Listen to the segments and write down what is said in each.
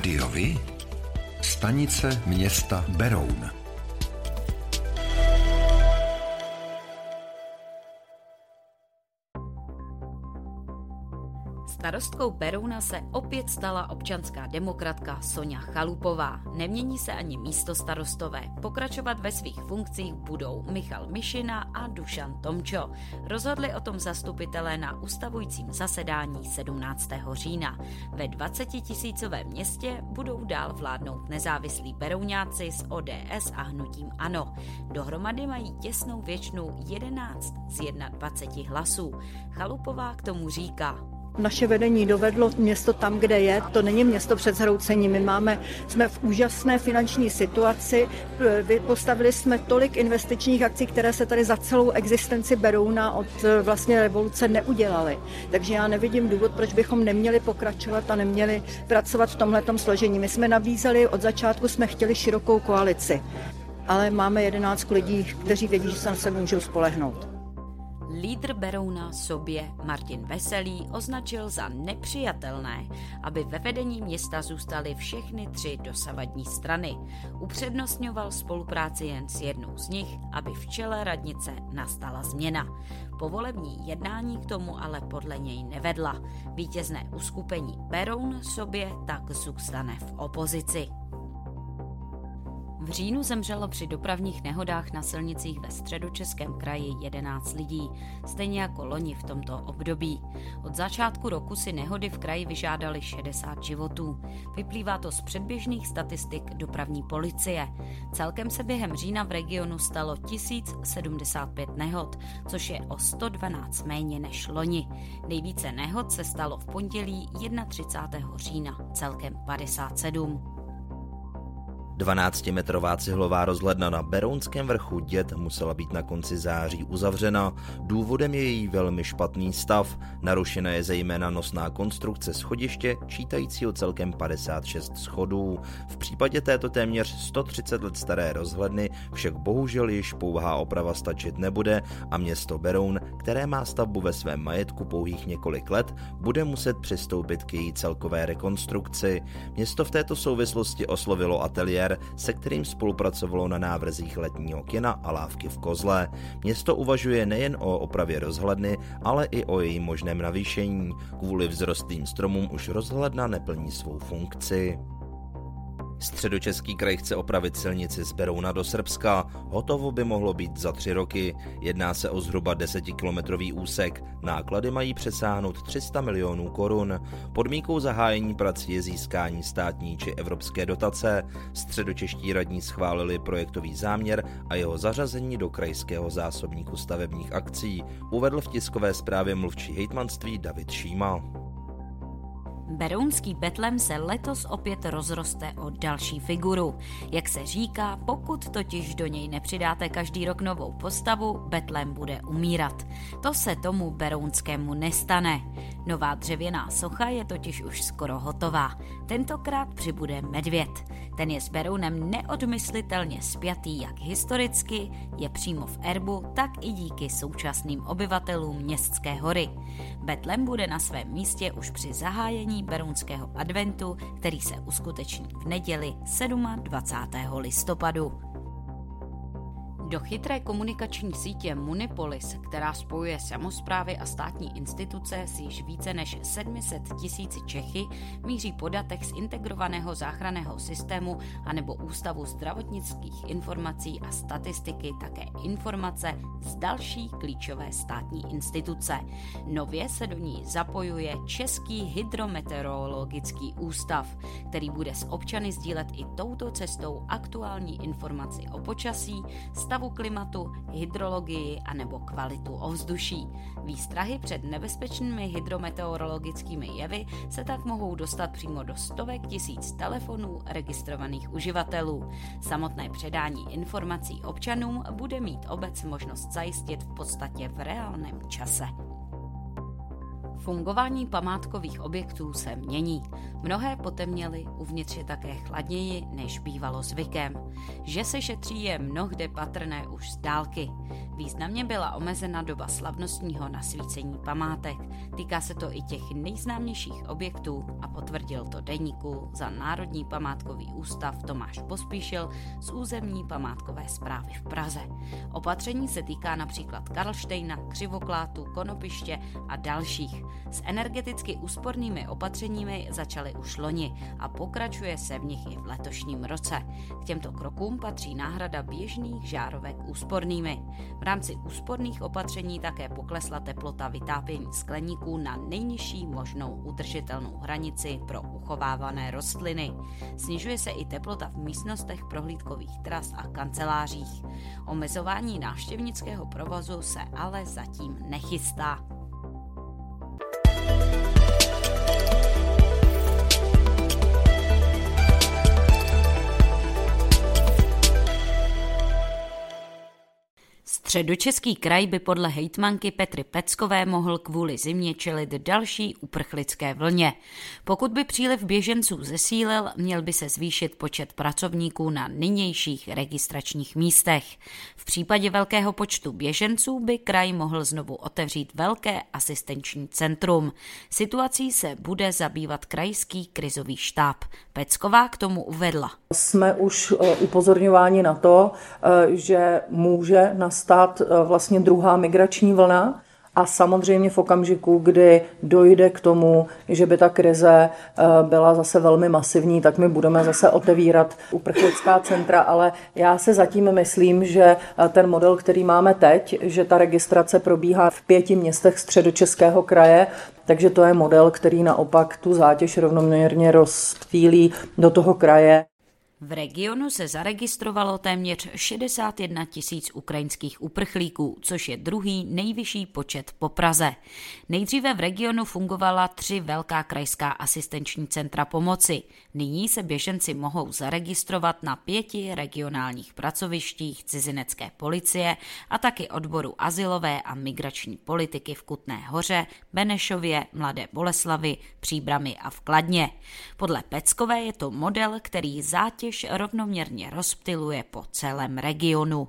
Rádiovi? Stanice města Beroun. Starostkou Berouna se opět stala občanská demokratka Sonja Chalupová. Nemění se ani místo starostové. Pokračovat ve svých funkcích budou Michal Mišina a Dušan Tomčo. Rozhodli o tom zastupitelé na ustavujícím zasedání 17. října. Ve 20 tisícovém městě budou dál vládnout nezávislí Berouňáci s ODS a hnutím ANO. Dohromady mají těsnou většinu 11 z 21 hlasů. Chalupová k tomu říká, naše vedení dovedlo město tam, kde je. To není město před zhroucením. My máme, jsme v úžasné finanční situaci. Postavili jsme tolik investičních akcí, které se tady za celou existenci Berouna od e, vlastně revoluce neudělaly. Takže já nevidím důvod, proč bychom neměli pokračovat a neměli pracovat v tomhletom složení. My jsme nabízeli, od začátku jsme chtěli širokou koalici, ale máme 11 lidí, kteří vědí, že se na sebe můžou spolehnout. Lídr Berouna sobě Martin Veselý označil za nepřijatelné, aby ve vedení města zůstaly všechny tři dosavadní strany. Upřednostňoval spolupráci jen s jednou z nich, aby v čele radnice nastala změna. Povolební jednání k tomu ale podle něj nevedla. Vítězné uskupení Beroun sobě tak zůstane v opozici. V říjnu zemřelo při dopravních nehodách na silnicích ve středočeském kraji 11 lidí, stejně jako loni v tomto období. Od začátku roku si nehody v kraji vyžádali 60 životů. Vyplývá to z předběžných statistik dopravní policie. Celkem se během října v regionu stalo 1075 nehod, což je o 112 méně než loni. Nejvíce nehod se stalo v pondělí 31. října, celkem 57. 12-metrová cihlová rozhledna na Berounském vrchu Dět musela být na konci září uzavřena. Důvodem je její velmi špatný stav. Narušena je zejména nosná konstrukce schodiště, čítajícího celkem 56 schodů. V případě této téměř 130 let staré rozhledny však bohužel již pouhá oprava stačit nebude a město Beroun, které má stavbu ve svém majetku pouhých několik let, bude muset přistoupit k její celkové rekonstrukci. Město v této souvislosti oslovilo ateliér Fair, se kterým spolupracovalo na návrzích letního kina a lávky v Kozle. Město uvažuje nejen o opravě rozhledny, ale i o jejím možném navýšení. Kvůli vzrostlým stromům už rozhledna neplní svou funkci. Středočeský kraj chce opravit silnici z Berouna do Srbska. Hotovo by mohlo být za tři roky. Jedná se o zhruba desetikilometrový úsek. Náklady mají přesáhnout 300 milionů korun. Podmínkou zahájení prací je získání státní či evropské dotace. Středočeští radní schválili projektový záměr a jeho zařazení do krajského zásobníku stavebních akcí, uvedl v tiskové zprávě mluvčí hejtmanství David Šíma. Berounský Betlem se letos opět rozroste o další figuru. Jak se říká, pokud totiž do něj nepřidáte každý rok novou postavu, Betlem bude umírat. To se tomu berounskému nestane. Nová dřevěná socha je totiž už skoro hotová. Tentokrát přibude medvěd. Ten je s Berounem neodmyslitelně spjatý jak historicky, je přímo v erbu, tak i díky současným obyvatelům Městské hory. Betlem bude na svém místě už při zahájení Berounského adventu, který se uskuteční v neděli 27. listopadu. Do chytré komunikační sítě Munipolis, která spojuje samozprávy a státní instituce s již více než 700 tisíci Čechy, míří podatek z integrovaného záchranného systému anebo Ústavu zdravotnických informací a statistiky také informace z další klíčové státní instituce. Nově se do ní zapojuje Český hydrometeorologický ústav, který bude s občany sdílet i touto cestou aktuální informaci o počasí, stav stavu klimatu, hydrologii a nebo kvalitu ovzduší. Výstrahy před nebezpečnými hydrometeorologickými jevy se tak mohou dostat přímo do stovek tisíc telefonů registrovaných uživatelů. Samotné předání informací občanům bude mít obec možnost zajistit v podstatě v reálném čase. Fungování památkových objektů se mění. Mnohé potemněly, uvnitř je také chladněji, než bývalo zvykem. Že se šetří je mnohde patrné už z dálky. Významně byla omezena doba slavnostního nasvícení památek. Týká se to i těch nejznámějších objektů a potvrdil to deníku za Národní památkový ústav Tomáš Pospíšil z územní památkové zprávy v Praze. Opatření se týká například Karlštejna, Křivoklátu, Konopiště a dalších. S energeticky úspornými opatřeními začaly už loni a pokračuje se v nich i v letošním roce. K těmto krokům patří náhrada běžných žárovek úspornými. V rámci úsporných opatření také poklesla teplota vytápění skleníků na nejnižší možnou udržitelnou hranici pro uchovávané rostliny. Snižuje se i teplota v místnostech prohlídkových tras a kancelářích. Omezování návštěvnického provozu se ale zatím nechystá. Středočeský kraj by podle hejtmanky Petry Peckové mohl kvůli zimě čelit další uprchlické vlně. Pokud by příliv běženců zesílil, měl by se zvýšit počet pracovníků na nynějších registračních místech. V případě velkého počtu běženců by kraj mohl znovu otevřít velké asistenční centrum. Situací se bude zabývat krajský krizový štáb. Pecková k tomu uvedla. Jsme už eh, upozorňováni na to, eh, že může nastat eh, vlastně druhá migrační vlna. A samozřejmě v okamžiku, kdy dojde k tomu, že by ta krize byla zase velmi masivní, tak my budeme zase otevírat uprchlická centra, ale já se zatím myslím, že ten model, který máme teď, že ta registrace probíhá v pěti městech středočeského kraje, takže to je model, který naopak tu zátěž rovnoměrně rozptýlí do toho kraje. V regionu se zaregistrovalo téměř 61 tisíc ukrajinských uprchlíků, což je druhý nejvyšší počet po Praze. Nejdříve v regionu fungovala tři velká krajská asistenční centra pomoci. Nyní se běženci mohou zaregistrovat na pěti regionálních pracovištích cizinecké policie a taky odboru asilové a migrační politiky v Kutné hoře, Benešově, Mladé Boleslavy, Příbramy a v Kladně. Podle Peckové je to model, který zátěž rovnoměrně rozptiluje po celém regionu.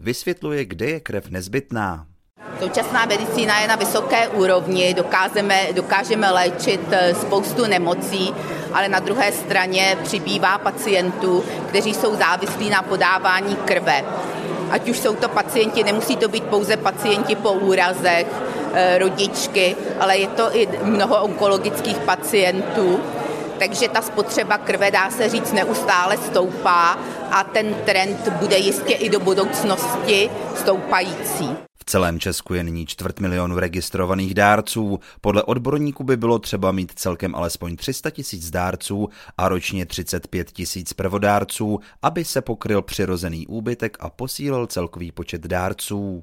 Vysvětluje, kde je krev nezbytná. Současná medicína je na vysoké úrovni, dokážeme, dokážeme léčit eh, spoustu nemocí, ale na druhé straně přibývá pacientů, kteří jsou závislí na podávání krve. Ať už jsou to pacienti, nemusí to být pouze pacienti po úrazech, eh, rodičky, ale je to i mnoho onkologických pacientů takže ta spotřeba krve, dá se říct, neustále stoupá a ten trend bude jistě i do budoucnosti stoupající. V celém Česku je nyní čtvrt milionu registrovaných dárců. Podle odborníků by bylo třeba mít celkem alespoň 300 tisíc dárců a ročně 35 tisíc prvodárců, aby se pokryl přirozený úbytek a posílil celkový počet dárců.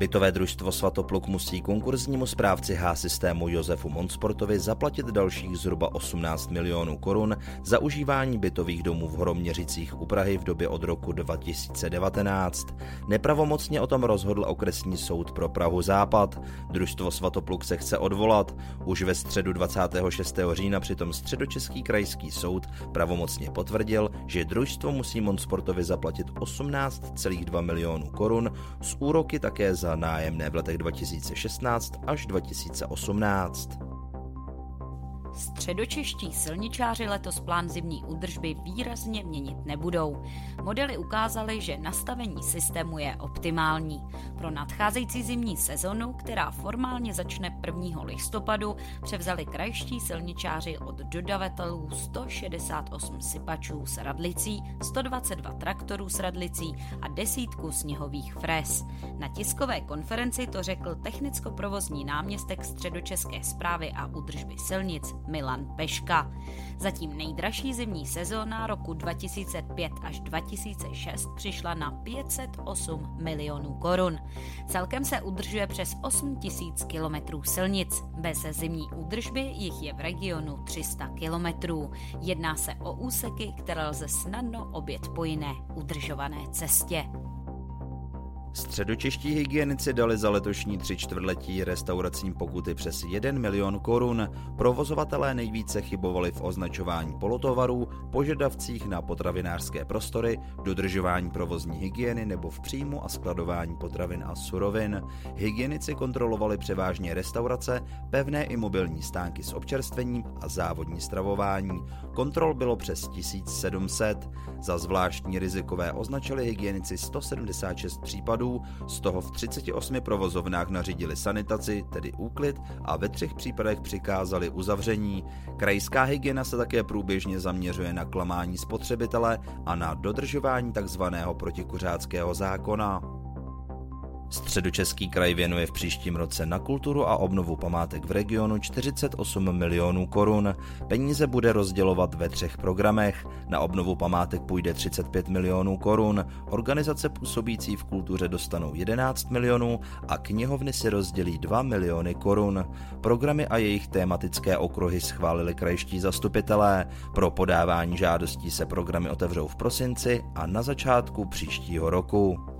Bytové družstvo Svatopluk musí konkurznímu správci H-systému Josefu Monsportovi zaplatit dalších zhruba 18 milionů korun za užívání bytových domů v Horoměřicích u Prahy v době od roku 2019. Nepravomocně o tom rozhodl okresní soud pro Prahu Západ. Družstvo Svatopluk se chce odvolat. Už ve středu 26. října přitom středočeský krajský soud pravomocně potvrdil, že družstvo musí Monsportovi zaplatit 18,2 milionů korun, z úroky také za za nájemné v letech 2016 až 2018. Středočeští silničáři letos plán zimní údržby výrazně měnit nebudou. Modely ukázaly, že nastavení systému je optimální. Pro nadcházející zimní sezonu, která formálně začne 1. listopadu, převzali krajští silničáři od dodavatelů 168 sypačů s radlicí, 122 traktorů s radlicí a desítku sněhových fres. Na tiskové konferenci to řekl technicko-provozní náměstek Středočeské zprávy a údržby silnic Milan Peška. Zatím nejdražší zimní sezóna roku 2005 až 2006 přišla na 508 milionů korun. Celkem se udržuje přes 8 tisíc kilometrů silnic. Bez zimní údržby jich je v regionu 300 kilometrů. Jedná se o úseky, které lze snadno obět po jiné udržované cestě. Středočeští hygienici dali za letošní tři čtvrtletí restauracím pokuty přes 1 milion korun. Provozovatelé nejvíce chybovali v označování polotovarů, požadavcích na potravinářské prostory, dodržování provozní hygieny nebo v příjmu a skladování potravin a surovin. Hygienici kontrolovali převážně restaurace, pevné i mobilní stánky s občerstvením a závodní stravování. Kontrol bylo přes 1700. Za zvláštní rizikové označili hygienici 176 případů případů, z toho v 38 provozovnách nařídili sanitaci, tedy úklid, a ve třech případech přikázali uzavření. Krajská hygiena se také průběžně zaměřuje na klamání spotřebitele a na dodržování tzv. protikuřáckého zákona. Středočeský kraj věnuje v příštím roce na kulturu a obnovu památek v regionu 48 milionů korun. Peníze bude rozdělovat ve třech programech. Na obnovu památek půjde 35 milionů korun, organizace působící v kultuře dostanou 11 milionů a knihovny si rozdělí 2 miliony korun. Programy a jejich tématické okruhy schválili krajští zastupitelé. Pro podávání žádostí se programy otevřou v prosinci a na začátku příštího roku.